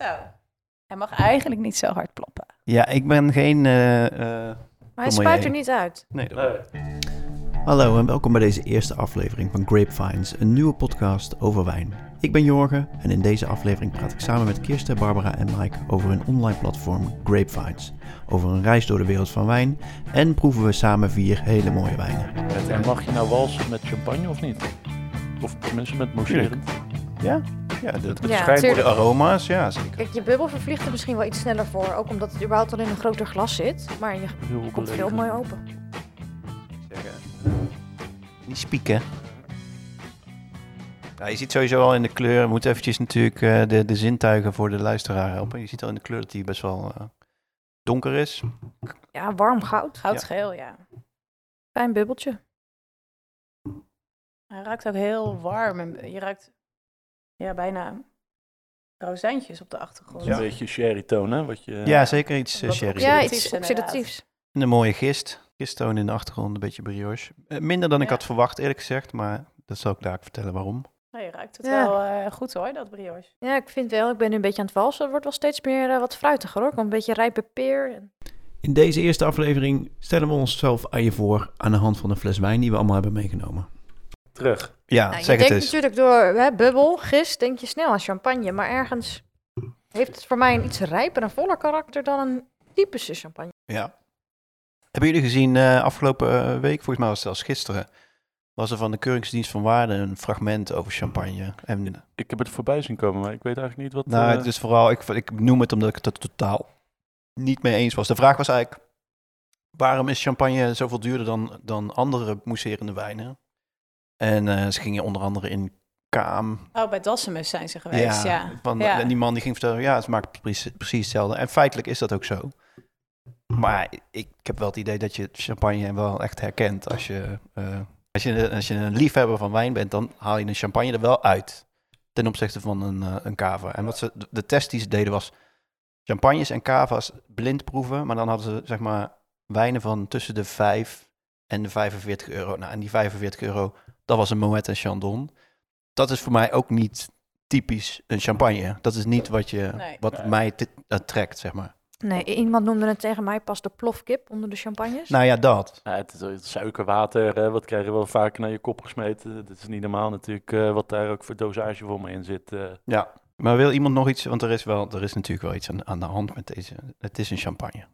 Zo. Hij mag eigenlijk niet zo hard ploppen. Ja, ik ben geen... eh, eh, Maar hij spuit er niet uit. nee, dat Hallo en welkom bij deze eerste aflevering van Grapevines, een nieuwe podcast over wijn. Ik ben Jorgen en in deze aflevering praat ik samen met Kirsten, Barbara en Mike over hun online platform Grapevines. Over een reis door de wereld van wijn en proeven we samen vier hele mooie wijnen. En mag je nou walsen met champagne of niet? Of tenminste met mousserend? Ja? Ja, dat, het Ja, schijnt voor de aroma's, ja zeker. Kijk, je bubbel vervliegt er misschien wel iets sneller voor. Ook omdat het überhaupt al in een groter glas zit. Maar je Heel komt veel belegen. mooi open. Niet spieken. Ja, je ziet sowieso al in de kleur, we moeten eventjes natuurlijk eh, de, de zintuigen voor de luisteraar helpen. Je ziet al in de kleur dat hij best wel eh, donker is. Ja, warm goud. Goudgeel, ja. Fijn bubbeltje. Hij ruikt ook heel warm. En je ruikt ja, bijna rozijntjes op de achtergrond. Een beetje sherry toon, hè? Wat je, Ja, zeker iets Wat sherry. Ja, iets oxidatiefs. En een mooie gist. Gisttoon in de achtergrond, een beetje brioche. Eh, minder dan ik had verwacht, eerlijk gezegd. Maar dat zal ik daar vertellen waarom. Nee, je ruikt het Ja. wel eh, goed hoor, dat brioche. Ja, ik vind wel. Ik ben nu een beetje aan het walsen. Het wordt wel steeds meer wat fruitiger hoor. Komt een beetje rijpe peer. En... In deze eerste aflevering stellen we onszelf aan je voor aan de hand van een fles wijn die we allemaal hebben meegenomen. Terug. Ja, Nou, je zeg het denkt eens. natuurlijk door hè, bubbel, gist, denk je snel aan champagne. Maar ergens heeft het voor mij een iets rijper en voller karakter dan een typische champagne. Ja. Hebben jullie gezien eh, afgelopen eh, week, volgens mij was het zelfs gisteren, was er van de Keuringsdienst van Waarde een fragment over champagne. En Ik heb het voorbij zien komen, maar ik weet eigenlijk niet wat... Nou, eh, het is vooral, ik, ik noem het omdat ik het er totaal niet mee eens was. De vraag was eigenlijk, waarom is champagne zoveel duurder dan, dan andere mousserende wijnen? En eh, ze gingen onder andere in Kaam. Oh, bij Dassemus zijn ze geweest, ja. Van, Ja. En die man die ging vertellen, ja, het maakt precies, precies hetzelfde. En feitelijk is dat ook zo. Maar ik, ik heb wel het idee dat je champagne wel echt herkent. Als je, eh, als, je, als je een liefhebber van wijn bent, dan haal je een champagne er wel uit. Ten opzichte van een, eh, een cava. En wat ze, de- de test die ze deden was champagnes en cava's blind proeven. Maar dan hadden ze zeg maar wijnen van tussen de 5 en de 45 euro. Nou, en die 45 euro, dat was een Moet en Chandon. Dat is voor mij ook niet typisch een champagne. Dat is niet wat, je, Nee. wat Nee. mij eh, trekt, zeg maar. Nee, iemand noemde het tegen mij pas de plofkip onder de champagnes. Nou ja, dat. ja, het is het suikerwater, hè, wat krijg je wel vaak naar je kop gesmeten. Dat is niet normaal natuurlijk, eh, wat daar ook voor dosage voor me in zit. eh. Ja. Maar wil iemand nog iets? Want er is, wel, er is natuurlijk wel iets aan, aan de hand met deze. Het is een champagne.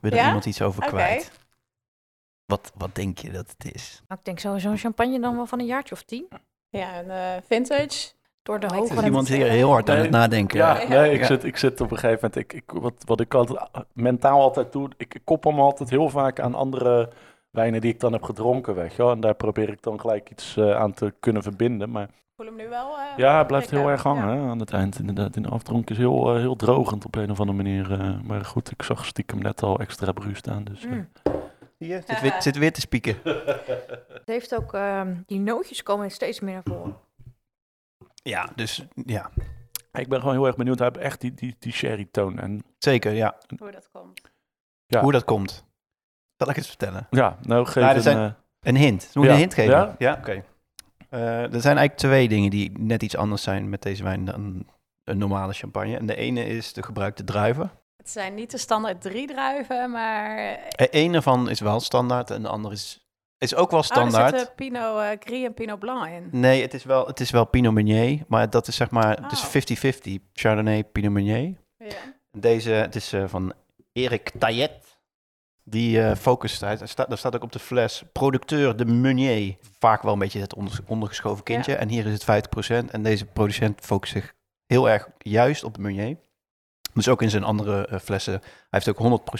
Wil er Ja? iemand iets over kwijt? Wat, wat denk je dat het is? Nou, ik denk sowieso een champagne dan wel van een jaartje of tien. Ja, een eh, vintage. Door de Gewoon iemand hier heel hard aan nee. het nadenken? Ja, Ja. nee, ik, Ja. Zit, ik zit op een gegeven moment, ik, ik, wat, wat ik altijd mentaal altijd doe, ik, ik koppel me altijd heel vaak aan andere wijnen die ik dan heb gedronken, weg. En daar probeer ik dan gelijk iets eh, aan te kunnen verbinden. Maar Ik voel hem nu wel. eh, ja, het blijft heel erg hangen Ja. hè, aan het eind. Inderdaad, in de afdronk is heel, heel drogend op een of andere manier. eh, maar goed, ik zag stiekem net al extra bru staan. Dus. Mm. Zie je? Zit weer, zit weer te spieken. Het heeft ook... ehm, die nootjes komen steeds meer naar voren. Ja, dus ja. Ik ben gewoon heel erg benieuwd. Hij heeft echt die, die, die sherry toon. En Zeker, ja. Hoe dat komt. Ja. Hoe dat komt. Zal ik het vertellen? ja, nou geef Nou, er een, eh, Een hint. Moet Ja. een hint geven? Ja? Ja, oké. Eh, er zijn eigenlijk twee dingen die net iets anders zijn met deze wijn dan een normale champagne. En de ene is de gebruikte druiven. Het zijn niet de standaard drie druiven, maar... Eh, Eén ervan is wel standaard en de andere is, is ook wel Oh, er standaard. zitten Pinot eh, Gris en Pinot Blanc in. Nee, het is, wel, het is wel Pinot Meunier, maar dat is zeg maar, Oh. is 50-50. Chardonnay, Pinot Meunier. Ja. Deze, het is eh, van Erik Taillet. Die eh focust, hij, hij staat, daar staat ook op de fles, producteur de Meunier. Vaak wel een beetje het onder, ondergeschoven kindje. En hier is het 50%. En deze producent focust zich heel erg juist op de Meunier. Dus ook in zijn andere eh, flessen. Hij heeft ook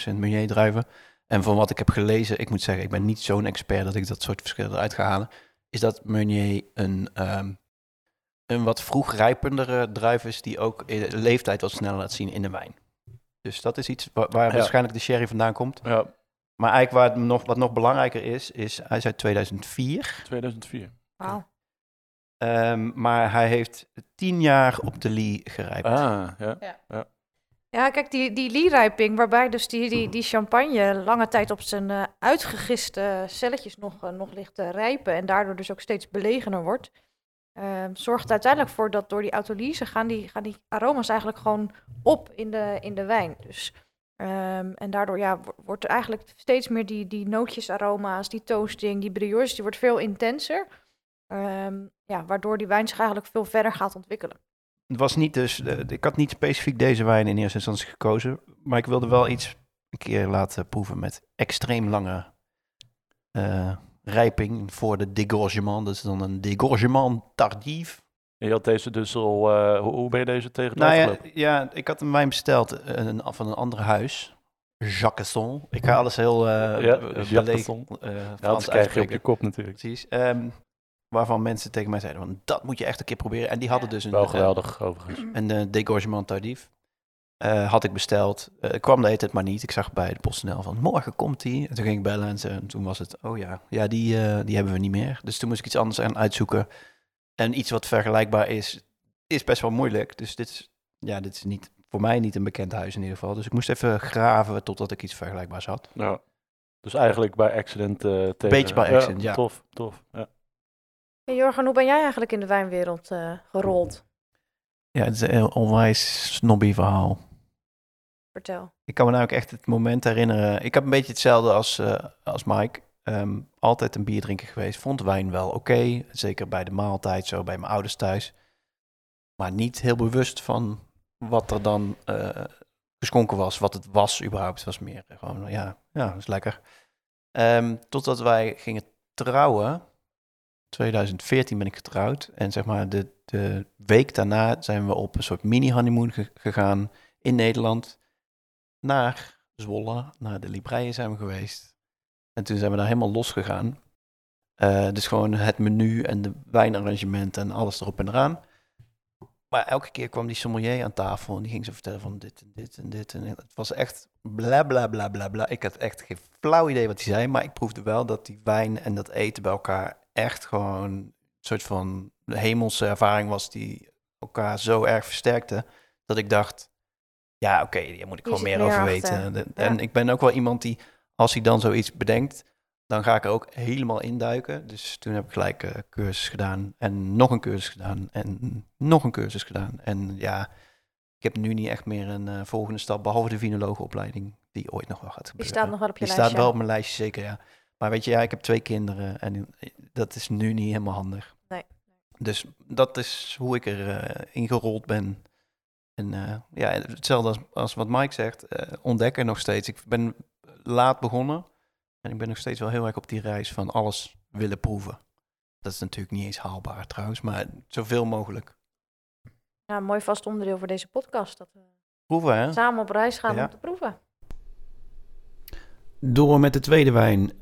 100% Meunier druiven. En van wat ik heb gelezen, ik moet zeggen, ik ben niet zo'n expert dat ik dat soort verschillen eruit ga halen. Is dat Meunier een, ehm, een wat vroeg rijpendere druif is die ook de leeftijd wat sneller laat zien in de wijn. Dus dat is iets wa- waar Ja. waarschijnlijk de sherry vandaan komt. ja, Maar eigenlijk waar het nog, wat nog belangrijker is, is hij is uit 2004. 2004. Wauw. Ehm, maar hij heeft tien jaar op de Lee gerijpt. Ah, ja. Ja, kijk, die, die lierijping, waarbij dus die, die, die champagne lange tijd op zijn eh, uitgegiste celletjes nog, eh, nog ligt te rijpen en daardoor dus ook steeds belegener wordt. ehm, zorgt uiteindelijk voor dat door die autolyse gaan die, gaan die aroma's eigenlijk gewoon op in de, in de wijn. Dus, ehm, en daardoor ja, wo- wordt er eigenlijk steeds meer die, die nootjesaroma's, die toasting, die brioches, die wordt veel intenser. Ehm, ja, waardoor die wijn zich eigenlijk veel verder gaat ontwikkelen. Het was niet dus, eh, ik had niet specifiek deze wijn in eerste instantie gekozen, maar ik wilde wel iets een keer laten proeven met extreem lange eh, rijping voor de dégorgement. Dat is dan een dégorgement tardief. Je had deze dus al, eh, hoe, hoe ben je deze tegen Nou ja, ja, ik had een wijn besteld een, van een ander huis. Jacquesson. Ik ga alles heel eh Ja, Frans krijg je op je kop natuurlijk. Precies. Ehm, waarvan mensen tegen mij zeiden, van, dat moet je echt een keer proberen. En die hadden Ja. dus een, Wel eh, geweldig overigens. een eh, dégorgement tardief. Eh, had ik besteld. Eh, kwam de hele tijd maar niet. Ik zag bij de PostNL van morgen komt die. En toen ging ik bellen en, ze, en toen was het, oh ja, ja die, eh, die hebben we niet meer. Dus toen moest ik iets anders aan uitzoeken. En iets wat vergelijkbaar is, is best wel moeilijk. Dus dit is, ja, dit is niet, voor mij niet een bekend huis in ieder geval. Dus ik moest even graven totdat ik iets vergelijkbaars had. Ja. Dus eigenlijk bij accident eh tegen... Beetje bij accident, ja. Tof, tof. Ja. Hey Jorgen, hoe ben jij eigenlijk in de wijnwereld eh, gerold? Ja, het is een onwijs snobby verhaal. Vertel. Ik kan me nou ook echt het moment herinneren. Ik heb een beetje hetzelfde als, eh, als Mike. Ehm, altijd een bierdrinker geweest. Vond wijn wel oké. Zeker bij de maaltijd, zo bij mijn ouders thuis. Maar niet heel bewust van wat er dan eh, geschonken was. Wat het was überhaupt. Het was meer gewoon, ja, ja, dat is lekker. Ehm, totdat wij gingen trouwen. 2014 ben ik getrouwd. En zeg maar de, de week daarna zijn we op een soort mini-honeymoon ge- gegaan in Nederland naar Zwolle, naar de Libreien zijn we geweest. En toen zijn we daar helemaal los gegaan. Eh, dus gewoon het menu en de wijnarrangement en alles erop en eraan. Maar elke keer kwam die sommelier aan tafel en die ging zo vertellen van dit en dit en dit. En het was echt bla bla bla bla bla. Ik had echt geen flauw idee wat hij zei, maar ik proefde wel dat die wijn en dat eten bij elkaar echt gewoon een soort van hemelse ervaring was die elkaar zo erg versterkte. Dat ik dacht, ja oké, hier moet ik gewoon meer over achter. weten. Ja. En ik ben ook wel iemand die, als hij dan zoiets bedenkt, dan ga ik er ook helemaal induiken. Dus toen heb ik gelijk eh cursus gedaan en nog een cursus gedaan en nog een cursus gedaan. En ja, ik heb nu niet echt meer een eh, volgende stap, behalve de vinologenopleiding, die ooit nog wel gaat Die gebeuren. staat nog wel op je Die lijstje. staat wel op mijn lijstje, zeker ja. Maar weet je, ja, ik heb twee kinderen en dat is nu niet helemaal handig. Nee. Dus dat is hoe ik er eh, ingerold ben. En eh, ja, hetzelfde als, als wat Mike zegt, eh, ontdekken nog steeds. Ik ben laat begonnen en ik ben nog steeds wel heel erg op die reis van alles willen proeven. Dat is natuurlijk niet eens haalbaar trouwens, maar zoveel mogelijk. Ja, mooi vast onderdeel voor deze podcast. Dat we Proeven, hè? samen op reis gaan Ja. om te proeven. Door met de tweede wijn.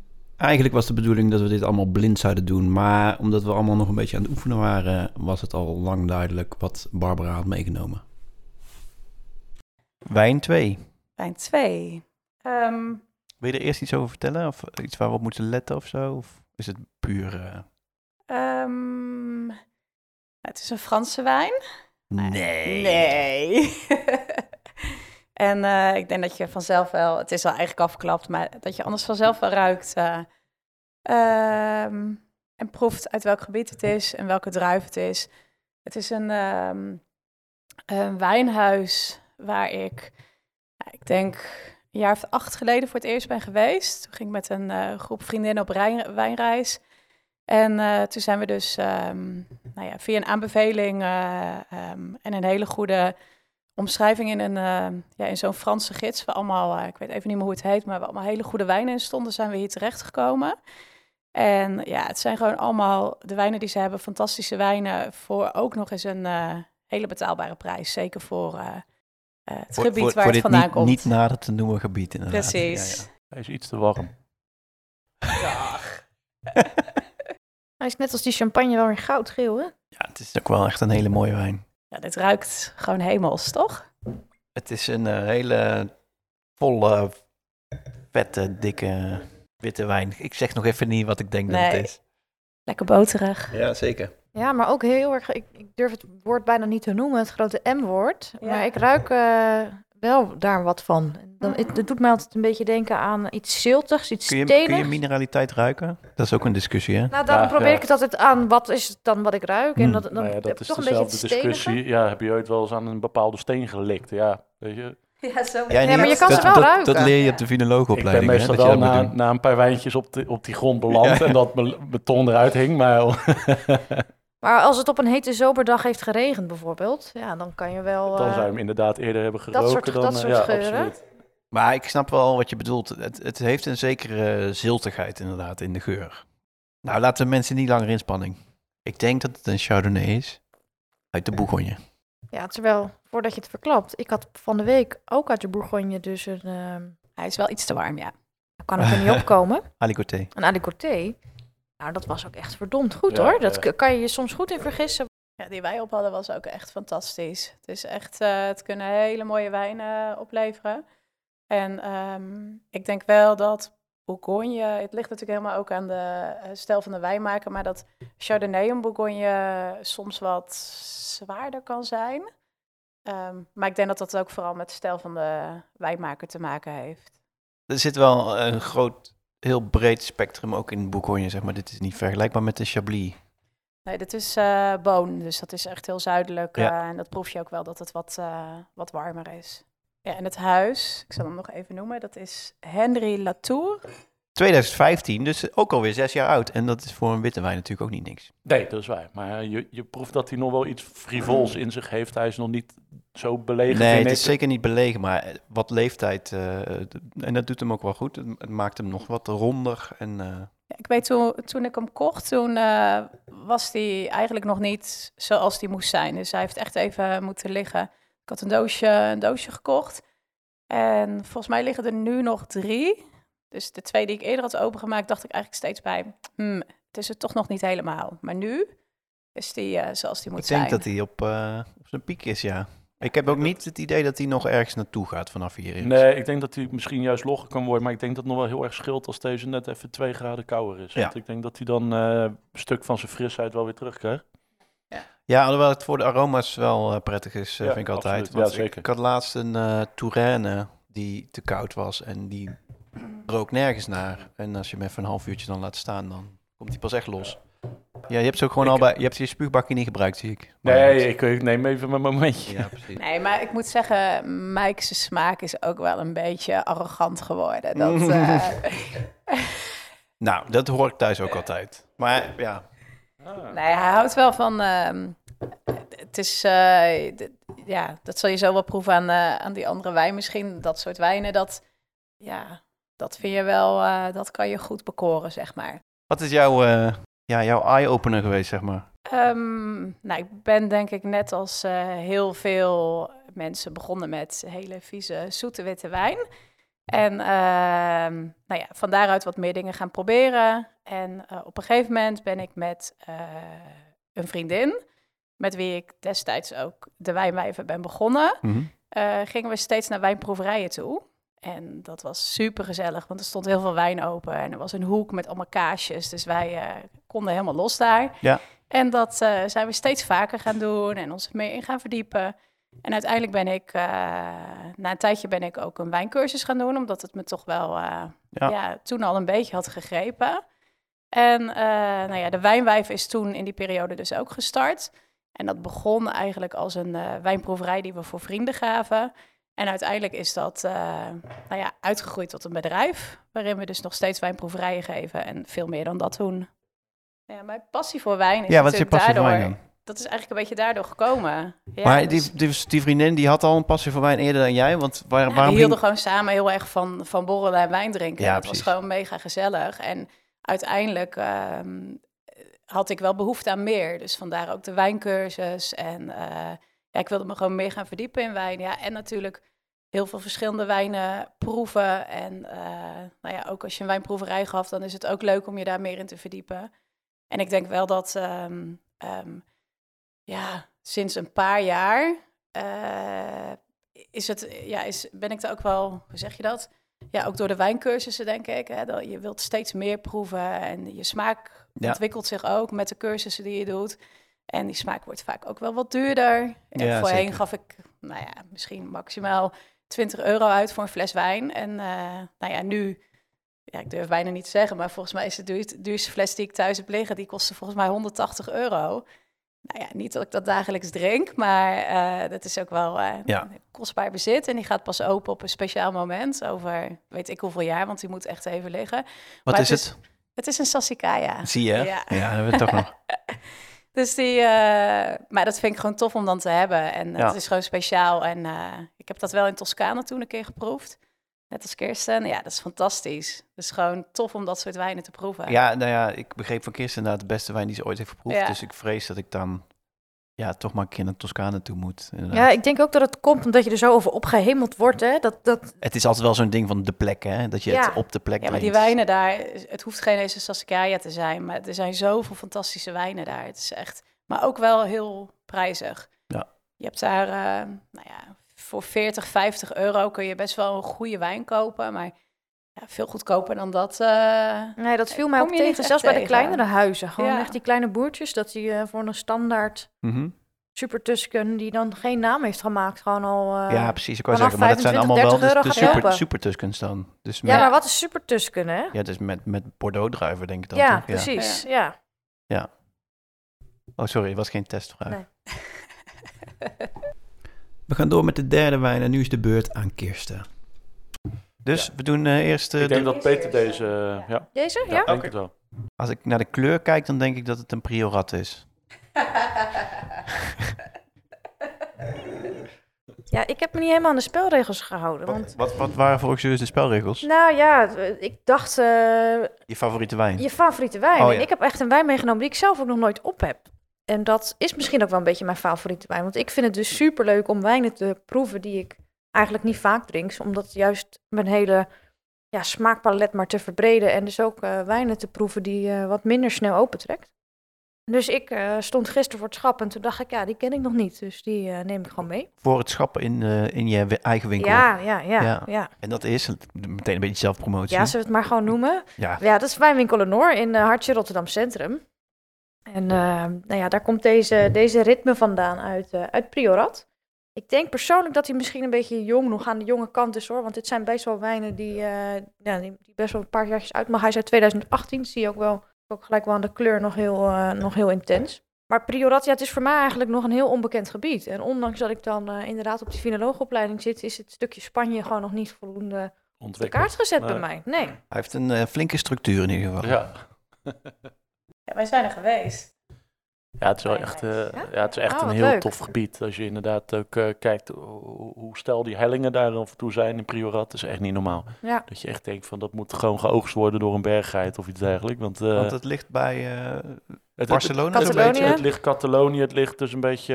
Eigenlijk was de bedoeling dat we dit allemaal blind zouden doen. Maar omdat we allemaal nog een beetje aan het oefenen waren, was het al lang duidelijk wat Barbara had meegenomen. Wijn 2. Wijn 2. Ehm, Wil je er eerst iets over vertellen? Of iets waar we op moeten letten of zo? Of is het puur... eh, ehm, het is een Franse wijn. Nee. Nee. en eh, ik denk dat je vanzelf wel, het is al eigenlijk afgeklapt, maar dat je anders vanzelf wel ruikt. eh, ehm, en proeft uit welk gebied het is en welke druif het is. Het is een, ehm, een wijnhuis waar ik, ik denk, een jaar of acht geleden voor het eerst ben geweest. Toen ging ik met een eh, groep vriendinnen op wijnreis. En toen zijn we dus ehm, nou ja, via een aanbeveling en een hele goede omschrijving in, een, eh, ja, in zo'n Franse gids. Waar allemaal, eh, ik weet even niet meer hoe het heet, maar waar allemaal hele goede wijnen in stonden, zijn we hier terechtgekomen. En ja, het zijn gewoon allemaal de wijnen die ze hebben, fantastische wijnen voor ook nog eens een eh, hele betaalbare prijs. Zeker voor eh, eh, het Voor- gebied voor- waar voor het vandaan niet, komt. niet nader te noemen gebied inderdaad. Precies. Ja, ja. Hij is iets te warm. Hij is net als die champagne wel weer goudgeel, hè? Ja, het is ook wel echt een hele mooie wijn. Ja, dit ruikt gewoon hemels, toch? Het is een eh, hele volle, vette, dikke, witte wijn. Ik zeg nog even niet wat ik denk dat het is. Lekker boterig. Ja, zeker. Ja, maar ook heel erg... Ik, ik durf het woord bijna niet te noemen, het grote M-woord. Ja. Maar ik ruik eh, wel daar wat van. Dan, het, het doet mij altijd een beetje denken aan iets ziltigs, iets Kun je, stenigs. kun je mineraliteit ruiken? Dat is ook een discussie, hè? Nou, daarom Ja, probeer ja. ik het altijd aan. Wat is het dan wat ik ruik? En Hmm. dat, dan Nou ja, dat is toch een beetje discussie. Ja, heb je ooit wel eens aan een bepaalde steen gelikt? Ja, weet je. Ja, zo. Jij maar niet? je kan dat, ze wel dat, ruiken. Dat leer je Ja. op de Ik ben hè, meestal dat je wel na, een paar wijntjes op, de, op die grond beland Ja. en dat mijn tong eruit hing. Maar Maar als het op een hete zomerdag heeft geregend bijvoorbeeld, ja, dan kan je wel... dan eh, zou je hem inderdaad eerder hebben geroken. soort- dan, dat eh, soort ja, geuren. absoluut. Maar ik snap wel wat je bedoelt. Het, het heeft een zekere ziltigheid inderdaad in de geur. Nou, laten de mensen niet langer in spanning. Ik denk dat het een Chardonnay is. Uit de Bourgogne. Ja, terwijl, voordat je het verklapt, ik had van de week ook uit de Bourgogne dus een... ehm Hij is wel iets te warm, ja. daar kan ik er niet opkomen. Aligoté. Een alicorté. Nou, dat was ook echt verdomd goed Ja, hoor. Dat ja. k- kan je je soms goed in vergissen. Ja, die wij op hadden was ook echt fantastisch. Het is echt, eh, het kunnen hele mooie wijnen opleveren. En ehm, ik denk wel dat Bourgogne, het ligt natuurlijk helemaal ook aan de eh, stijl van de wijnmaker, maar dat Chardonnay en Bourgogne soms wat zwaarder kan zijn. Ehm, maar ik denk dat dat ook vooral met de stijl van de wijnmaker te maken heeft. Er zit wel een groot, heel breed spectrum ook in Bourgogne, zeg maar. Dit is niet vergelijkbaar met de Chablis. Nee, dit is eh Boon, dus dat is echt heel zuidelijk. Ja. eh, en dat proef je ook wel dat het wat, eh, wat warmer is. Ja, en het huis, ik zal hem nog even noemen, dat is Henry Latour. 2015, dus ook alweer zes jaar oud. En dat is voor een witte wijn natuurlijk ook niet niks. Nee, dat is waar. Maar je, je proeft dat hij nog wel iets frivols in zich heeft. Hij is nog niet zo belegen. Nee, het is zeker niet belegen, maar wat leeftijd. eh, en dat doet hem ook wel goed. Het, maakt hem nog wat ronder. En, eh, Ja, ik weet toen, toen ik hem kocht, toen eh, was hij eigenlijk nog niet zoals die moest zijn. Dus hij heeft echt even moeten liggen. Ik had een doosje, een doosje gekocht. En volgens mij liggen er nu nog drie. Dus de twee die ik eerder had opengemaakt, dacht ik eigenlijk steeds bij... Hmm, het is het toch nog niet helemaal. Maar nu is die eh, zoals die moet ik denk zijn. dat hij op, eh, op zijn piek is, ja. Ik heb ook niet het idee dat hij nog ergens naartoe gaat vanaf hier. Nee, ik denk dat hij misschien juist logger kan worden. Maar ik denk dat het nog wel heel erg scheelt als deze net even twee graden kouder is. Ja. Want ik denk dat hij dan eh, een stuk van zijn frisheid wel weer terugkrijgt. Ja, alhoewel het voor de aroma's wel prettig is, Ja, vind ik altijd. absoluut. Want Ja, zeker. Ik had laatst een eh Touraine die te koud was en die rook nergens naar. En als je hem even een half uurtje dan laat staan, dan komt hij pas echt los. Ja, je hebt ze ook gewoon Ik- al bij... Je hebt je spuugbakje niet gebruikt, zie ik. Maar Nee, ik, ik neem even mijn momentje. Ja, precies. Nee, maar ik moet zeggen, Mike's smaak is ook wel een beetje arrogant geworden. Dat, eh, Nou, dat hoor ik thuis ook altijd. Maar ja, Nee, hij houdt wel van. ehm, het is. eh, ja, dat zal je zo wel proeven aan, eh, aan die andere wijn. Misschien dat soort wijnen. Dat. Ja, dat vind je wel. eh, dat kan je goed bekoren, zeg maar. wat is jouw, eh, ja, jouw eye-opener geweest, zeg maar? Ehm, nou, ik ben denk ik net als eh, heel veel mensen begonnen met hele vieze, zoete witte wijn. En ehm, nou ja, van daaruit wat meer dingen gaan proberen. En op een gegeven moment ben ik met een vriendin, met wie ik destijds ook de wijnwijven ben begonnen, Mhm. gingen we steeds naar wijnproeverijen toe. En dat was super gezellig, want er stond heel veel wijn open. En er was een hoek met allemaal kaasjes, dus wij eh, konden helemaal los daar. Ja. En dat eh, zijn we steeds vaker gaan doen en ons er meer in gaan verdiepen. En uiteindelijk ben ik, eh, na een tijdje ben ik ook een wijncursus gaan doen, omdat het me toch wel Ja. ja. toen al een beetje had gegrepen. En nou ja, de wijnwijf is toen in die periode dus ook gestart. En dat begon eigenlijk als een wijnproeverij die we voor vrienden gaven. En uiteindelijk is dat eh, nou ja, uitgegroeid tot een bedrijf, waarin we dus nog steeds wijnproeverijen geven en veel meer dan dat doen. Ja, mijn passie voor wijn is Ja, wat is je passie voor daardoor, wijn dan? dat is eigenlijk een beetje daardoor gekomen. Ja, maar dus- die, die, die vriendin die had al een passie voor wijn eerder dan jij, want waar, ja, waarom we hielden ging... gewoon samen heel erg van, van borrelen en wijn drinken. Ja, het was gewoon mega gezellig. En uiteindelijk ehm, had ik wel behoefte aan meer. Dus vandaar ook de wijncursus. En eh, ja, ik wilde me gewoon meer gaan verdiepen in wijn. Ja, en natuurlijk heel veel verschillende wijnen proeven. En eh, nou ja, ook als je een wijnproeverij gaf, dan is het ook leuk om je daar meer in te verdiepen. En ik denk wel dat ehm, ehm, ja, sinds een paar jaar eh, is het, ja, is, ben ik er ook wel, hoe zeg je dat? Ja, ook door de wijncursussen denk ik. Hè, dat je wilt steeds meer proeven en je smaak Ja. ontwikkelt zich ook met de cursussen die je doet. En die smaak wordt vaak ook wel wat duurder. En Ja, voorheen zeker. gaf ik, nou ja, misschien maximaal 20 euro uit voor een fles wijn. En eh, nou ja, nu, ja, ik durf bijna niet te zeggen, maar volgens mij is de duurste, duurste fles die ik thuis heb liggen, die kostte volgens mij 180 euro. Nou ja, niet dat ik dat dagelijks drink, maar eh, dat is ook wel Ja. kostbaar bezit. En die gaat pas open op een speciaal moment, over weet ik hoeveel jaar, want die moet echt even liggen. Wat Maar is het is- het? Het is een Sassicaia. Zie je? Ja. Dat hebben we toch nog. Dus die, eh, maar dat vind ik gewoon tof om dan te hebben. En Ja. het is gewoon speciaal. En eh, ik heb dat wel in Toscane toen een keer geproefd. Net als Kirsten. Ja, dat is fantastisch. Het is gewoon tof om dat soort wijnen te proeven. Ja, nou ja, ik begreep van Kirsten inderdaad de beste wijn die ze ooit heeft geproefd. Ja. Dus ik vrees dat ik dan ja, toch maar een keer naar Toscane toe moet. inderdaad. Ja, ik denk ook dat het komt omdat je er zo over opgehemeld wordt. Hè? Dat, dat, Het is altijd wel zo'n ding van de plek, hè? Dat je Ja. het op de plek Ja, maar die wijnen daar, het hoeft geen eens een Sassicaia te zijn, maar er zijn zoveel fantastische wijnen daar. Het is echt, maar ook wel heel prijzig. Ja. Je hebt daar, eh, nou ja, voor 40, 50 euro kun je best wel een goede wijn kopen, maar ja, veel goedkoper dan dat. eh, nee, dat viel mij Kom ook tegen. Zelfs bij de kleinere huizen. Gewoon Ja. echt die kleine boertjes. Dat die eh, voor een standaard Mhm. Super Tusken, die dan geen naam heeft gemaakt, gewoon al... eh, ja, precies. Ik wou zeggen, maar dat zijn 25, allemaal wel 30 de, de super, super Tuscans dan. Dus Ja, maar wat is Super Tusken, hè? ja, dus met, met Bordeaux-druiven denk ik dan Ja, toch? precies. Ja. Oh, sorry, het was geen testvraag. Nee. We gaan door met de derde wijn en nu is de beurt aan Kirsten. Dus we doen eh, eerst... eh, ik denk de- dat Peter deze... eh, ja, Deze? ja, Ja? denk het wel. Als ik naar de kleur kijk, dan denk ik dat het een Priorat is. Ja, ik heb me niet helemaal aan de spelregels gehouden. Want, Wat, wat, wat waren volgens jullie de spelregels? nou ja, ik dacht, eh, Je favoriete wijn? je favoriete wijn. Oh, ja. ik heb echt een wijn meegenomen die ik zelf ook nog nooit op heb. En dat is misschien ook wel een beetje mijn favoriete wijn. Want ik vind het dus super leuk om wijnen te proeven die ik eigenlijk niet vaak drink. Omdat juist mijn hele ja, smaakpalet maar te verbreden. En dus ook eh, wijnen te proeven die eh, wat minder snel opentrekt. Dus ik eh, stond gisteren voor het schap en toen dacht ik, ja, die ken ik nog niet. Dus die neem ik gewoon mee. Voor het schappen in, in je eigen winkel. Ja, ja, ja, Ja. ja. En dat is meteen een beetje zelfpromotie. Ja, zullen we het maar gewoon noemen? Ja. Ja, dat is Wijnwinkel Lenor in uh, Hartje Rotterdam Centrum. En nou ja, daar komt deze, deze ritme vandaan uit, uit Priorat. Ik denk persoonlijk dat hij misschien een beetje jong, nog aan de jonge kant is hoor. Want dit zijn best wel wijnen die, eh, ja, die, best wel een paar jaartjes uit mag. Hij is uit 2018, zie je ook wel, ook gelijk wel aan de kleur nog heel, eh, nog heel intens. Maar Priorat, ja, het is voor mij eigenlijk nog een heel onbekend gebied. En ondanks dat ik dan eh, inderdaad op die finoloogopleiding zit, is het stukje Spanje gewoon nog niet voldoende op de kaart gezet bij mij. Nee. Hij heeft een flinke structuur in ieder geval. Ja. ja, wij zijn er geweest. Ja, het is wel echt, eh, Ja? ja, het is echt Oh, een heel leuk. tof gebied. Als je inderdaad ook eh, kijkt hoe, hoe stel die hellingen daar af en toe zijn in Priorat, is echt niet normaal. Ja. Dat je echt denkt van dat moet gewoon geoogst worden door een berggeit of iets dergelijks. Want, eh, Want het ligt bij eh, het- Barcelona. Het, Catalonië. beetje. het ligt Catalonië, het ligt dus een beetje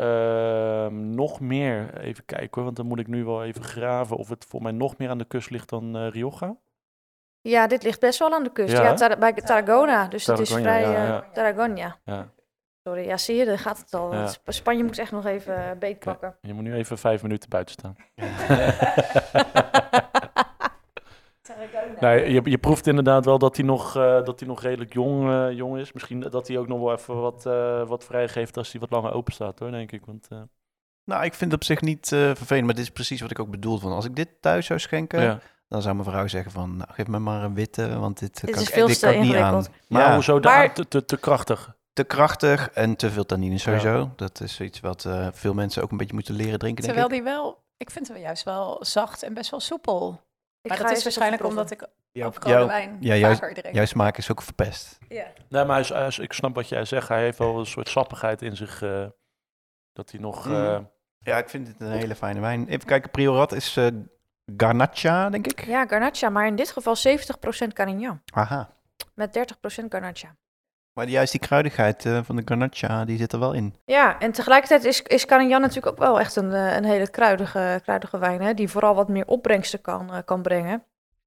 eh, nog meer, even kijken hoor, want dan moet ik nu wel even graven of het voor mij nog meer aan de kust ligt dan eh, Rioja. Ja, dit ligt best wel aan de kust. Ja, Ja, hè? Tar- bij Tarragona. Dus het is vrij... eh, ja. Tarragona. Ja. Sorry, ja, zie je, daar gaat het al. Ja. Spanje moet echt nog even eh, beetpakken. Je moet nu even vijf minuten buiten staan. Nee, je, je proeft inderdaad wel dat hij nog, eh, dat hij nog redelijk jong, eh, jong is. Misschien dat hij ook nog wel even wat, eh, wat vrijgeeft als hij wat langer open staat, hoor, denk ik. Want, eh, Nou, ik vind het op zich niet eh, vervelend, maar dit is precies wat ik ook bedoel. Van als ik dit thuis zou schenken, ja. dan zou mijn vrouw zeggen van, nou, geef me maar een witte, want dit, Dit kan is ik, veel dit kan ik niet aan. Maar ja, hoezo? Daar, Maar- te, te, te krachtig. Te krachtig en te veel tannine sowieso. Dat is iets wat eh, veel mensen ook een beetje moeten leren drinken, denk Terwijl ik. die wel, ik vind hem juist wel zacht en best wel soepel. Ik maar ga dat is waarschijnlijk omdat ik rode jouw- wijn ja, juist- vaker drink. Jouw smaak is ook verpest. Ja. Nee, maar hij is, hij is- ik snap wat jij zegt. Hij heeft wel een soort sappigheid in zich. eh, dat hij nog... Mhm. eh, Ja, ik vind het een hele fijne wijn. Even kijken, Priorat is eh Garnacha, denk ik. Ja, Garnacha, maar in dit geval 70% Carignan. Aha. Met 30% Garnacha. Maar juist die kruidigheid eh, van de Garnacha, die zit er wel in. Ja, en tegelijkertijd is, is Carignan natuurlijk ook wel echt een, eh, een hele kruidige, kruidige wijn, hè, die vooral wat meer opbrengsten kan, eh, kan brengen.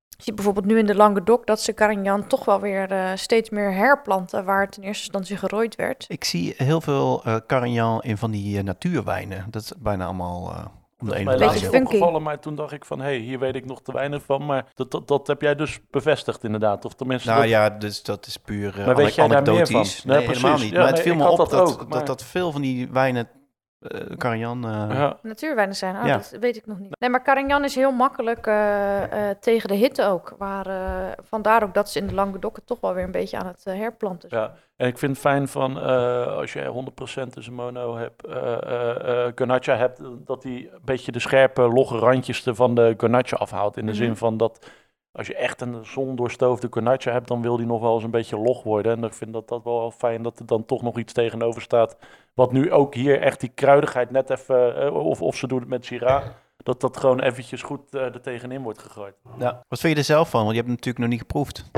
Je ziet bijvoorbeeld nu in de Languedoc dat ze Carignan toch wel weer steeds meer herplanten, waar het in eerste instantie gerooid werd. Ik zie heel veel Carignan in van die natuurwijnen. Dat is bijna allemaal om de mij laatst opgevallen, maar toen dacht ik van... hé, hey, hier weet ik nog te weinig van. Maar dat, dat, dat heb jij dus bevestigd inderdaad. Of tenminste... Nou dat- ja, dus dat is puur uh, Maar weet jij daar meer van? anekdotisch. Nee, Nee, helemaal niet. Ja, maar het viel me op dat ook, dat, dat veel van die wijnen eh Karajan. eh, Ja. Natuurwijnen zijn, oh, Ja. dat weet ik nog niet. Nee, maar Carignan is heel makkelijk eh, eh, tegen de hitte ook. Waar, eh, vandaar ook dat ze in de Languedoc het toch wel weer een beetje aan het eh, herplanten zijn. Ja, en ik vind het fijn van eh, als je 100% tussen mono hebt, eh eh eh, Garnacha hebt, dat die een beetje de scherpe, logge randjes er van de Garnacha afhaalt. In de Mhm. zin van dat als je echt een zondoorstoofde Garnacha hebt, dan wil die nog wel eens een beetje log worden. En ik vind dat dat wel fijn dat er dan toch nog iets tegenover staat. Wat nu ook hier echt die kruidigheid net even, eh, of, of ze doen het met Syrah, dat dat gewoon eventjes goed eh er tegenin wordt gegooid. ja. Wat vind je er zelf van? Want je hebt het natuurlijk nog niet geproefd.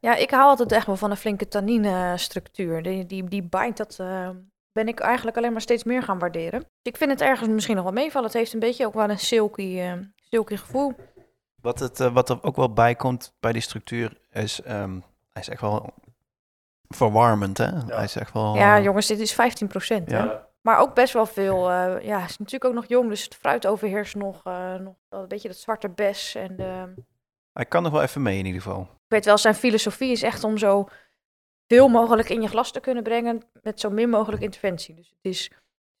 Ja, ik hou altijd echt wel van een flinke tannine-structuur. Die, die, die bite, dat eh, ben ik eigenlijk alleen maar steeds meer gaan waarderen. Ik vind het ergens misschien nog wel meevallen. Het heeft een beetje ook wel een silky, silky gevoel. Wat, het, wat er ook wel bij komt bij die structuur is, ehm, hij is echt wel verwarmend, hè? Hij is echt wel... Ja, eh, jongens, dit is 15 procent. Ja. Maar ook best wel veel. eh, ja, is natuurlijk ook nog jong, dus het fruit overheerst nog, eh, nog wel een beetje dat zwarte bes. En de, Hij kan nog wel even mee in ieder geval. ik weet wel, zijn filosofie is echt om zo veel mogelijk in je glas te kunnen brengen met zo min mogelijk interventie. Dus het is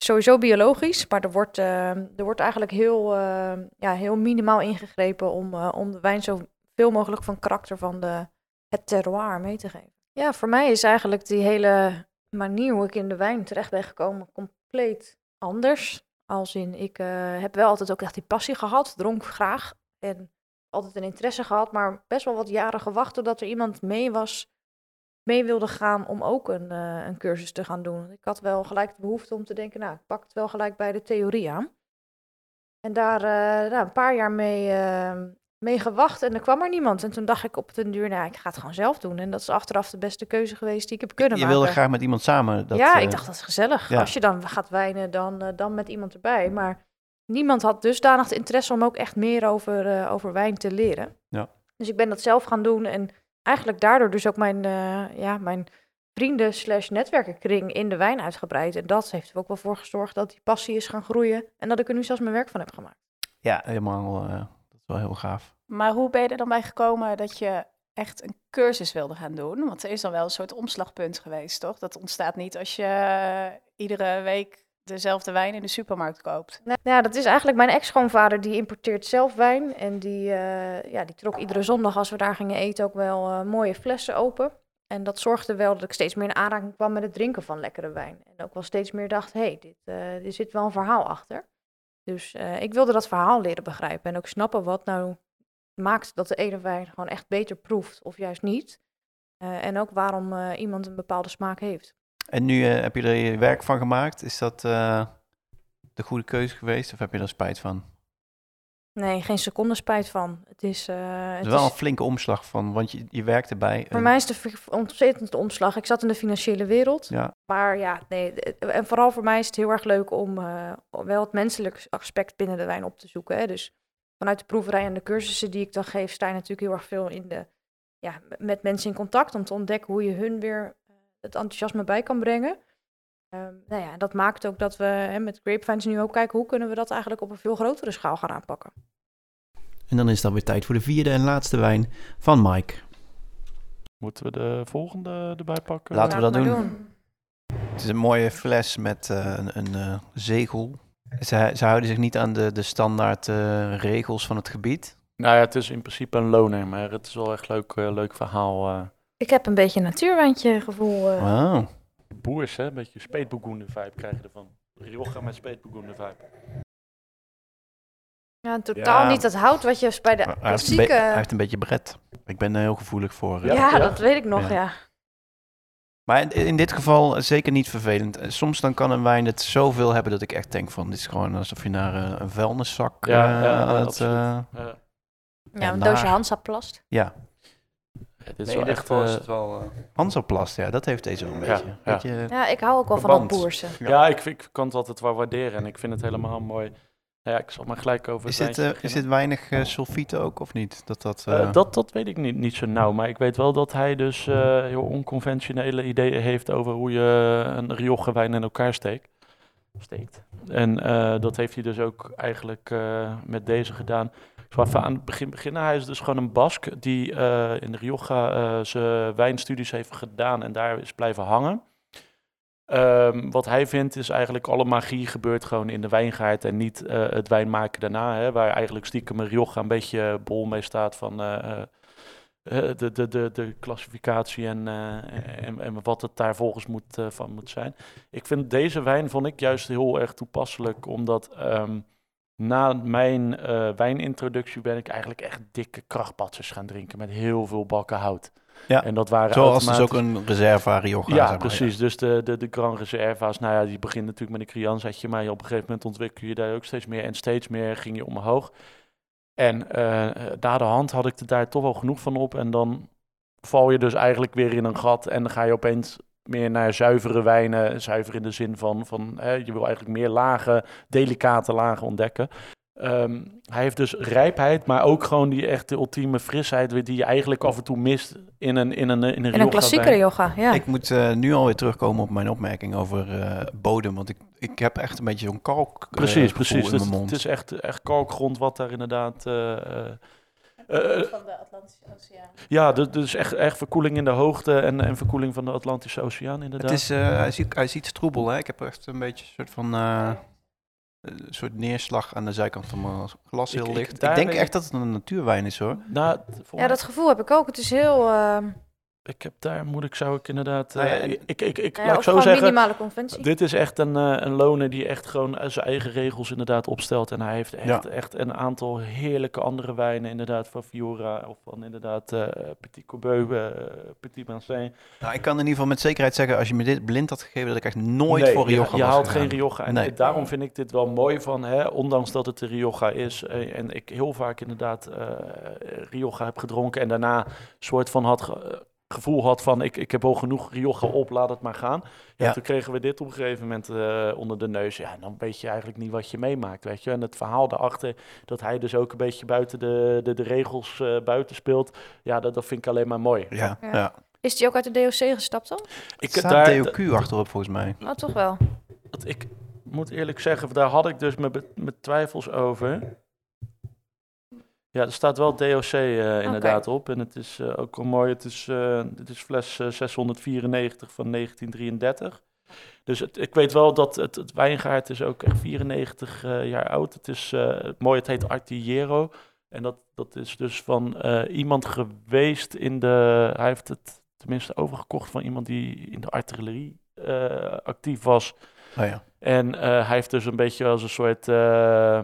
sowieso biologisch, maar er wordt, eh, er wordt eigenlijk heel, eh, ja, heel minimaal ingegrepen om, eh, om de wijn zo veel mogelijk van karakter van de, het terroir mee te geven. Ja, voor mij is eigenlijk die hele manier hoe ik in de wijn terecht ben gekomen compleet anders. Als in, ik eh, heb wel altijd ook echt die passie gehad, dronk graag en altijd een interesse gehad, maar best wel wat jaren gewacht totdat er iemand mee was, mee wilde gaan om ook een, eh, een cursus te gaan doen. Ik had wel gelijk de behoefte om te denken, nou, ik pak het wel gelijk bij de theorie aan. En daar eh, nou, een paar jaar mee, eh, mee gewacht en er kwam er niemand. En toen dacht ik op den duur, nou, ik ga het gewoon zelf doen. En dat is achteraf de beste keuze geweest die ik heb kunnen je maken. wilde graag met iemand samen. Dat, ja, eh, ik dacht dat is gezellig. ja. Als je dan gaat wijnen, dan, eh, dan met iemand erbij. Maar niemand had dusdanig de interesse om ook echt meer over, eh, over wijn te leren. Ja. Dus ik ben dat zelf gaan doen en eigenlijk daardoor dus ook mijn, eh, ja, mijn vrienden slash netwerkenkring in de wijn uitgebreid. En dat heeft er ook wel voor gezorgd dat die passie is gaan groeien en dat ik er nu zelfs mijn werk van heb gemaakt. Ja, helemaal. Wel heel gaaf. Maar hoe ben je er dan bij gekomen dat je echt een cursus wilde gaan doen? Want er is dan wel een soort omslagpunt geweest, toch? Dat ontstaat niet als je eh, iedere week dezelfde wijn in de supermarkt koopt. Nou ja, dat is eigenlijk mijn ex-schoonvader, die importeert zelf wijn. En die, eh, ja, die trok iedere zondag als we daar gingen eten ook wel eh, mooie flessen open. En dat zorgde wel dat ik steeds meer in aanraking kwam met het drinken van lekkere wijn. En ook wel steeds meer dacht, hé, hey, dit, eh, er zit wel een verhaal achter. Dus eh, ik wilde dat verhaal leren begrijpen en ook snappen wat nou maakt dat de ene wijn gewoon echt beter proeft of juist niet. Eh, en ook waarom eh, iemand een bepaalde smaak heeft. En nu heb je er je werk van gemaakt. Is dat de goede keuze geweest? Of heb je er spijt van? Nee, geen seconde spijt van. Het is, eh, Het is wel is- een flinke omslag van, want je, je werkt erbij. Voor mij is het een ontzettend omslag. Ik zat in de financiële wereld. Ja, Maar ja, nee. d- En vooral voor mij is het heel erg leuk om eh, wel het menselijk aspect binnen de wijn op te zoeken. Hè. Dus vanuit de proeverij en de cursussen die ik dan geef, sta je natuurlijk heel erg veel in de, ja, met mensen in contact om te ontdekken hoe je hun weer eh, het enthousiasme bij kan brengen. Ehm, nou ja, dat maakt ook dat we hè, met Grapevines nu ook kijken hoe kunnen we dat eigenlijk op een veel grotere schaal gaan aanpakken. En dan is het alweer tijd voor de vierde en laatste wijn van Mike. Moeten we de volgende erbij pakken? Laten we dat doen. Het is een mooie fles met eh, een, een eh, zegel. Ze, ze houden zich niet aan de, de standaard eh, regels van het gebied. Nou ja, het is in principe een loner, maar het is wel echt leuk, leuk verhaal. eh. Ik heb een beetje een natuurwijntje gevoel. eh. Boers, hè? Een beetje speetboegoende vibe krijg je ervan. Rioja met speetboegoende vibe. Ja, totaal Ja. niet dat hout wat je bij de Hij, heeft hij heeft een beetje bret. Ik ben er heel gevoelig voor. Ja, eh. Ja. dat weet ik nog, Ja. ja. Maar in, in dit geval eh, zeker niet vervelend. Eh, Soms dan kan een wijn het zoveel hebben dat ik echt denk van... dit is gewoon alsof je naar eh, een vuilniszak Ja, eh, ja, aan het... absoluut. eh, Ja, Ja, een naar- doosje Hansaplast. ja, het is Nee, wel in dit echt... eh, het wel... Hansaplast, ja, dat heeft deze wel een Ja, beetje. ja. beetje Ja, ik hou ook wel van dat boerse. ja, ik, ik kan het altijd wel waarderen en ik vind het helemaal mooi. Nou ja, ik zal maar gelijk over is, het dit, eh, is dit weinig eh sulfieten ook of niet? Dat dat... Dat, dat weet ik niet, niet zo nauw, maar ik weet wel dat hij dus eh, heel onconventionele ideeën heeft over hoe je een Rioja wijn in elkaar steekt. steekt. En eh, dat heeft hij dus ook eigenlijk eh, met deze gedaan. Zal even aan het begin beginnen. Hij is dus gewoon een Bask die eh, in Rioja eh, zijn wijnstudies heeft gedaan en daar is blijven hangen. Ehm, wat hij vindt is eigenlijk alle magie gebeurt gewoon in de wijngaard en niet eh, het wijnmaken daarna. Hè, waar eigenlijk stiekem Rioja een beetje bol mee staat van de, de, de, de klassificatie en, en, en wat het daar volgens moet, van moet zijn. Ik vind deze wijn vond ik juist heel erg toepasselijk, omdat ehm, na mijn eh, wijnintroductie ben ik eigenlijk echt dikke krachtpatsers gaan drinken met heel veel bakken hout. Ja, En dat waren Zoals dus ook een reserva Rioja. ja, zeg maar, precies. Dus de, de, de Grand Reserva's, nou ja, die begint natuurlijk met een Crianzetje, maar op een gegeven moment ontwikkel je daar ook steeds meer en steeds meer ging je omhoog. En eh daar de hand had ik er daar toch wel genoeg van op en dan val je dus eigenlijk weer in een gat en dan ga je opeens meer naar zuivere wijnen, zuiver in de zin van, van hè, je wil eigenlijk meer lage, delicate lagen ontdekken. Ehm, hij heeft dus rijpheid, maar ook gewoon die echte ultieme frisheid die je eigenlijk af en toe mist in een, in een, in een, wijn. yoga, ja. Ik moet eh, nu alweer terugkomen op mijn opmerking over eh, bodem. Want ik, ik heb echt een beetje zo'n kalk eh, Precies, precies. in Dus mijn mond. het is echt, echt kalkgrond wat daar inderdaad... eh, eh, van de Atlantische Oceaan. ja, dus, dus echt, echt verkoeling in de hoogte en, en verkoeling van de Atlantische Oceaan inderdaad. Het is, eh, hij, ziet, hij ziet stroebel, hè? Ik heb echt een beetje een soort van... eh, een soort neerslag aan de zijkant van mijn glas, heel Ik- licht. Ik, denk echt dat het een natuurwijn is, hoor. nou, Ja, dat gevoel heb ik ook. Het is heel... ehm ik heb daar, moet ik, zou ik inderdaad... Nou ja, eh, ik, ik, ik, ik, nou ja, laat ik zo zeggen, minimale conventie. dit is echt een, eh, een loner die echt gewoon eh, zijn eigen regels inderdaad opstelt. En hij heeft echt, Ja. echt een aantal heerlijke andere wijnen, inderdaad, van Fiora of van inderdaad eh, Petit Corbeu, Petit Mancin. Nou, ik kan in ieder geval met zekerheid zeggen, als je me dit blind had gegeven, dat ik echt nooit Nee, voor Rioja je, je haalt gegaan. geen Rioja. En Nee. daarom vind ik dit wel mooi van, hè, ondanks dat het de Rioja is. en ik heel vaak inderdaad eh Rioja heb gedronken en daarna soort van had ge- gevoel had van, ik, ik heb al genoeg Rioja op, laat het maar gaan. Ja, Ja. Toen kregen we dit op een gegeven moment eh, onder de neus. Ja, en dan weet je eigenlijk niet wat je meemaakt, weet je. En het verhaal daarachter, dat hij dus ook een beetje buiten de, de, de regels eh, buiten speelt. Ja, dat, dat vind ik alleen maar mooi. Ja, Ja. ja. Is die ook uit de DOC gestapt dan? Ik heb staat daar, DOQ achterop, volgens mij. Oh, toch wel. Dat ik moet eerlijk zeggen, daar had ik dus mijn, mijn twijfels over. Ja, er staat wel DOC eh, inderdaad op. En het is eh, ook wel mooi. Het is, eh dit is fles eh, 694 van 1933. Dus het, ik weet wel dat het, het wijngaard is ook echt 94 eh, jaar oud. Het is eh, mooi, het heet Artillero. En dat, dat is dus van eh, iemand geweest in de... Hij heeft het tenminste overgekocht van iemand die in de artillerie eh, actief was. Oh ja. En eh, hij heeft dus een beetje als een soort, eh,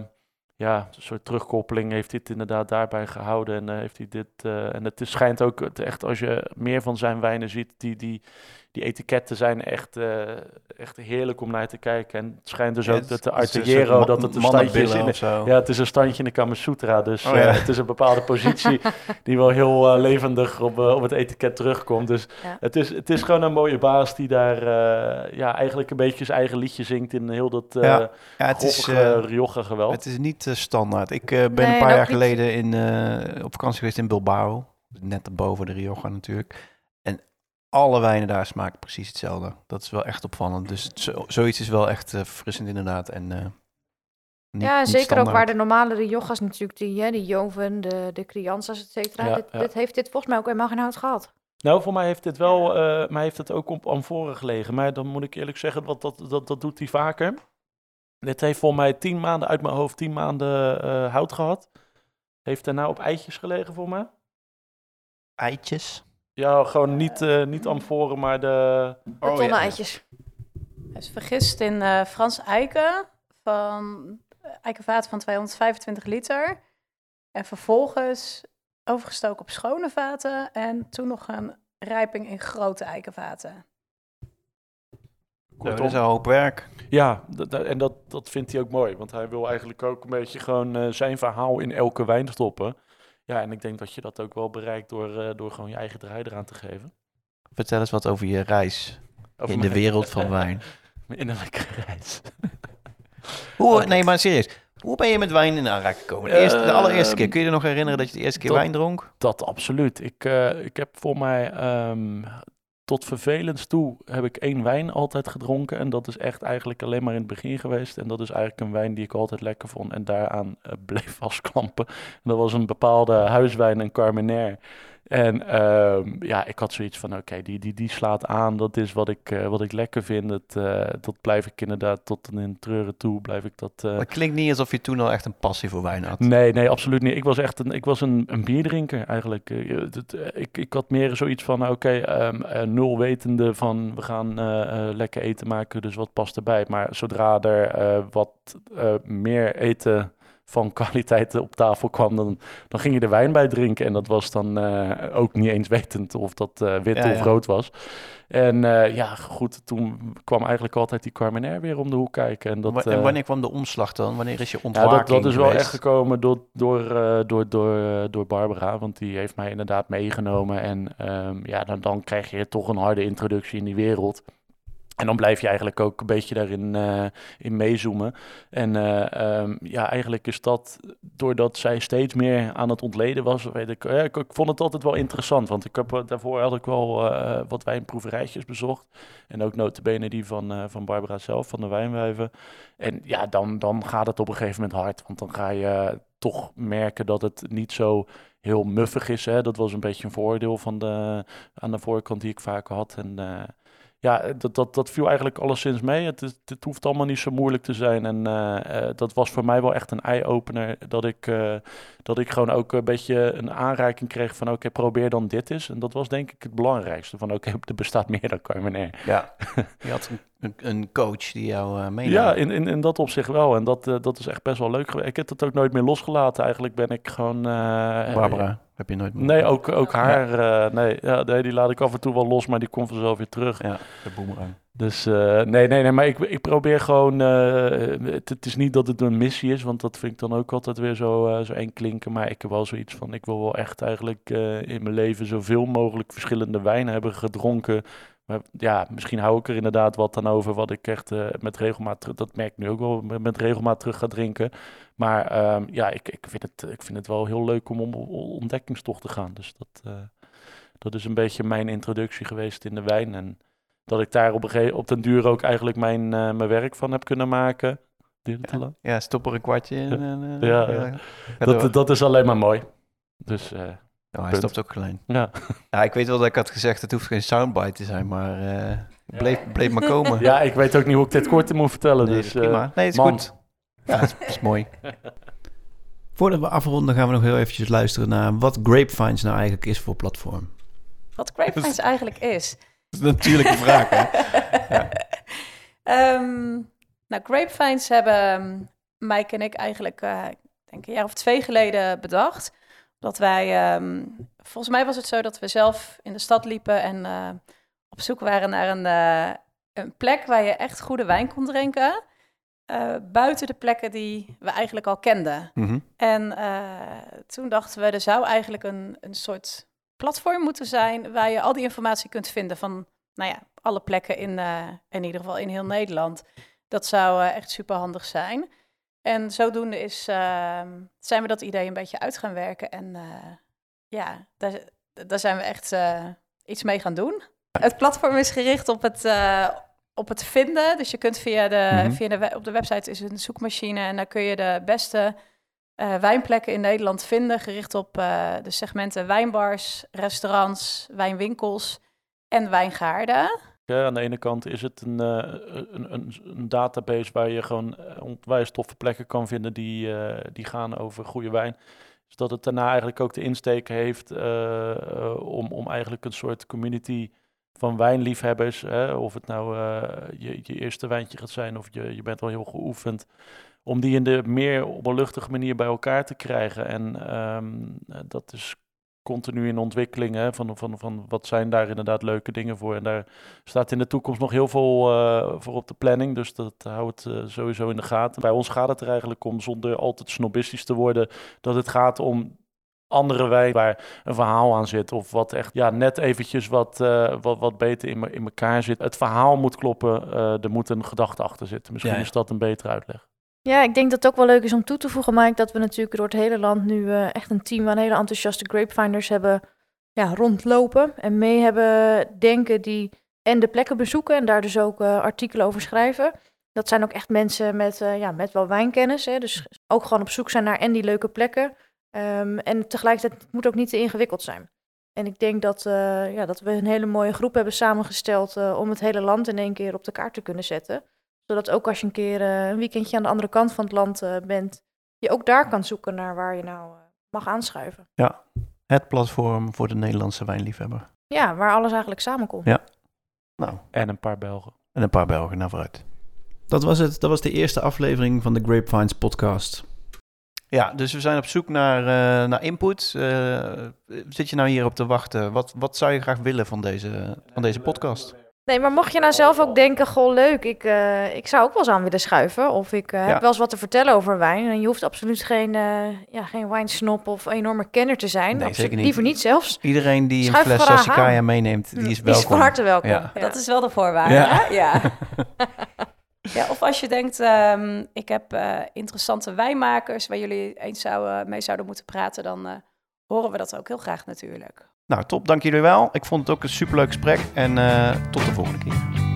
ja, een soort terugkoppeling, heeft hij het inderdaad daarbij gehouden. En eh, heeft hij dit, eh, en het is, schijnt ook echt, als je meer van zijn wijnen ziet, die, die, die etiketten zijn echt, eh, echt heerlijk om naar te kijken. En het schijnt dus Ja, ook dat de Artillero, dat het een standje is in de, ja, het is een standje in de Kamasutra, dus Oh, eh, het is een bepaalde positie die wel heel eh, levendig op, op het etiket terugkomt. Dus Ja. het, is, het is gewoon een mooie baas die daar eh, ja, eigenlijk een beetje zijn eigen liedje zingt in heel dat eh Ja, Ja, het is, eh, Rioja geweld. het is niet standaard. Ik ben Nee, een en paar jaar niet- geleden in, eh, op vakantie geweest in Bilbao. Net boven de Rioja natuurlijk. Alle wijnen daar smaken precies hetzelfde. Dat is wel echt opvallend. Dus zo, zoiets is wel echt eh, verfrissend inderdaad. En, eh, niet- ja, niet zeker ook waar de normale Riojas natuurlijk, die, hè, die Joven, de, de Crianzas, et cetera. Ja, dit, ja. dit heeft dit volgens mij ook helemaal geen hout gehad. Nou, voor mij heeft dit wel, eh maar heeft het ook op amforen gelegen. Maar dan moet ik eerlijk zeggen, wat dat, dat, dat doet hij vaker. Dit heeft voor mij tien maanden uit mijn hoofd, tien maanden eh, hout gehad. Heeft daarna op eitjes gelegen voor mij. Eitjes. Ja, gewoon niet, eh niet amforen, maar de... Betonnen ja. eitjes. Hij is vergist in eh Frans eiken van eikenvaten van 225 liter. En vervolgens overgestoken op schone vaten en toen nog een rijping in grote eikenvaten. Ja, dat is een hoop werk. Ja, en dat, dat vindt hij ook mooi. Want hij wil eigenlijk ook een beetje gewoon eh, zijn verhaal in elke wijn stoppen. Ja, en ik denk dat je dat ook wel bereikt door, eh, door gewoon je eigen draai eraan te geven. Vertel eens wat over je reis Over in de wereld van wijn. Mijn innerlijke reis. Hoe. Nee, maar serieus. Hoe ben je met wijn in aanraking gekomen? De, eerste, de allereerste keer. Ehm, Kun je je nog herinneren dat je de eerste keer dat- wijn dronk? Dat absoluut. Ik, eh, ik heb voor mij ehm, tot vervelens toe heb ik één wijn altijd gedronken. En dat is echt eigenlijk alleen maar in het begin geweest. En dat is eigenlijk een wijn die ik altijd lekker vond en daaraan eh, bleef vastklampen. En dat was een bepaalde huiswijn, een Carmenère. En ehm, ja, ik had zoiets van, oké, die, die, die slaat aan. Dat is wat ik, eh, wat ik lekker vind. Het, eh, dat blijf ik inderdaad tot en in treuren toe. Blijf ik dat... eh, het klinkt niet alsof je toen al echt een passie voor wijn had. Nee, nee, absoluut niet. Ik was echt een, ik was een, een bierdrinker eigenlijk. Eh, eh, ik, ik had meer zoiets van, oké, ehm, eh, nul wetende van we gaan eh, eh, lekker eten maken, dus wat past erbij. Maar zodra er eh, wat eh, meer eten van kwaliteit op tafel kwam, dan, dan ging je er wijn bij drinken. En dat was dan eh, ook niet eens wetend of dat eh, wit Ja, of ja. rood was. En eh, ja, goed, toen kwam eigenlijk altijd die Carmenère weer om de hoek kijken. En dat, en wanneer kwam de omslag dan? Wanneer is je ja, ontwaking dat, dat is wel echt gekomen door, door, door, door, door Barbara. Want die heeft mij inderdaad meegenomen. En ehm, ja, dan, dan krijg je toch een harde introductie in die wereld. En dan blijf je eigenlijk ook een beetje daarin eh, in meezoomen. En eh, ehm, ja, eigenlijk is dat doordat zij steeds meer aan het ontleden was. Weet ik, eh, ik, vond het altijd wel interessant. Want ik heb, daarvoor had ik wel wat wijnproeverijtjes bezocht. En ook notabene die van, van Barbara zelf, van de wijnwijven. En ja, dan, dan gaat het op een gegeven moment hard. Want dan ga je toch merken dat het niet zo heel muffig is. Hè? Dat was een beetje een voordeel van de, aan de voorkant die ik vaak had. En ja, dat, dat, dat viel eigenlijk alleszins mee. Het, het hoeft allemaal niet zo moeilijk te zijn. En eh, eh, dat was voor mij wel echt een eye-opener. Dat ik, eh, dat ik gewoon ook een beetje een aanreiking kreeg van... oké, probeer dan dit eens. En dat was denk ik het belangrijkste. Van oké, er bestaat meer dan Carmenère. Ja, je had een, een, coach die jou meenam. Ja, in, in, in dat opzicht wel. En dat, dat is echt best wel leuk geweest. Ik heb het ook nooit meer losgelaten. Eigenlijk ben ik gewoon... Barbara, heb je nooit meer. Nee, ook, ook haar. eh, nee, ja, nee, die laat ik af en toe wel los, maar die komt vanzelf weer terug. Ja, de boemerang. Dus eh, nee, nee, nee, maar ik, ik probeer gewoon. eh, het, het is niet dat het een missie is, want dat vind ik dan ook altijd weer zo, zo eng klinken. Maar ik heb wel zoiets van: ik wil wel echt eigenlijk in mijn leven zoveel mogelijk verschillende wijnen hebben gedronken. Maar ja, misschien hou ik er inderdaad wat aan over wat ik echt eh, met regelmaat, terug- dat merk ik nu ook wel, met, met regelmaat terug ga drinken. Maar ehm, ja, ik, ik, vind het, ik vind het wel heel leuk om op ontdekkingstocht te gaan. Dus dat, eh, dat is een beetje mijn introductie geweest in de wijn. En dat ik daar op, een gege- op den duur ook eigenlijk mijn, eh, mijn werk van heb kunnen maken. Ja, stop er een kwartje in. En, Ja, ja. Dat, dat is alleen maar mooi. Dus Oh, hij punt. stopt ook klein. ja. Ja, ik weet wel dat ik had gezegd, het hoeft geen soundbite te zijn, maar eh bleef, bleef maar komen. ja, ik weet ook niet hoe ik dit kort moet vertellen. nee, dus, prima. eh, Nee, het is man. goed. Ja, het is, het is mooi. Voordat we afronden gaan we nog heel eventjes luisteren naar wat Grapevines nou eigenlijk is voor platform. Wat Grapevines eigenlijk is. Dat is een natuurlijke vraag, hè? Ja. Ehm, nou, Grapevines hebben um, Mike en ik eigenlijk, eh, ik denk een jaar of twee geleden bedacht. Dat wij, ehm, volgens mij was het zo dat we zelf in de stad liepen en eh, op zoek waren naar een, eh, een plek waar je echt goede wijn kon drinken. eh, buiten de plekken die we eigenlijk al kenden. Mhm. En toen dachten we, er zou eigenlijk een, een soort platform moeten zijn waar je al die informatie kunt vinden van, nou ja, alle plekken in, in ieder geval in heel Nederland. Dat zou echt super handig zijn. En zodoende is, ehm, zijn we dat idee een beetje uit gaan werken. En eh, ja, daar, daar zijn we echt eh, iets mee gaan doen. Het platform is gericht op het, eh, op het vinden. Dus je kunt via de, Mhm. via de op de website is een zoekmachine en daar kun je de beste wijnplekken in Nederland vinden, gericht op de segmenten wijnbars, restaurants, wijnwinkels en wijngaarden. Ja, aan de ene kant is het een, eh, een, een, database waar je gewoon eh, onwijs toffe plekken kan vinden die, eh, die gaan over goede wijn. Dus dat het daarna eigenlijk ook de insteek heeft om, om eigenlijk een soort community van wijnliefhebbers, hè, of het nou je, je eerste wijntje gaat zijn of je, je bent al heel geoefend, om die in de meer op een luchtige manier bij elkaar te krijgen. En ehm, eh, dat is continu in ontwikkeling, hè, van, van, van wat zijn daar inderdaad leuke dingen voor. En daar staat in de toekomst nog heel veel eh, voor op de planning, dus dat houdt eh, sowieso in de gaten. Bij ons gaat het er eigenlijk om, zonder altijd snobistisch te worden, dat het gaat om andere wijn waar een verhaal aan zit of wat echt ja, net eventjes wat, eh, wat, wat beter in, me- in elkaar zit. Het verhaal moet kloppen, er moet een gedachte achter zitten. Misschien Ja. is dat een betere uitleg. Ja, ik denk dat het ook wel leuk is om toe te voegen, Mike, dat we natuurlijk door het hele land nu eh, echt een team aan hele enthousiaste grapefinders hebben ja, rondlopen en mee hebben denken die en de plekken bezoeken en daar dus ook eh, artikelen over schrijven. Dat zijn ook echt mensen met, eh, ja, met wel wijnkennis, hè, dus ook gewoon op zoek zijn naar en die leuke plekken. Ehm, en tegelijkertijd het moet ook niet te ingewikkeld zijn. En ik denk dat, ja, dat we een hele mooie groep hebben samengesteld om het hele land in één keer op de kaart te kunnen zetten. Zodat ook als je een keer eh, een weekendje aan de andere kant van het land eh, bent, je ook daar kan zoeken naar waar je nou eh, mag aanschuiven. Het platform voor de Nederlandse wijnliefhebber. Ja, waar alles eigenlijk samenkomt. Ja. Nou, En een paar Belgen. en een paar Belgen naar vooruit. Dat was het. Dat was de eerste aflevering van de Grapevines podcast. Ja, dus we zijn op zoek naar, eh, naar input. Eh, zit je nou hierop te wachten? Wat, wat zou je graag willen van deze, van deze podcast? Nee, maar mocht je nou zelf ook denken, goh, leuk, ik, eh, ik zou ook wel eens aan willen schuiven. Of ik eh, Ja. heb wel eens wat te vertellen over wijn. En je hoeft absoluut geen, eh ja, geen wijnsnop of enorme kenner te zijn. Nee, Absoluut- zeker niet. Liever niet zelfs. Iedereen die een fles Sassicaia meeneemt, die is Die is welkom. van harte welkom. Ja. Ja. Dat is wel de voorwaarde. Ja. Ja. ja, of als je denkt, ehm, ik heb eh, interessante wijnmakers waar jullie eens zouden, mee zouden moeten praten, dan eh, horen we dat ook heel graag natuurlijk. Nou, top. Dank jullie wel. Ik vond het ook een superleuk gesprek. En eh, tot de volgende keer.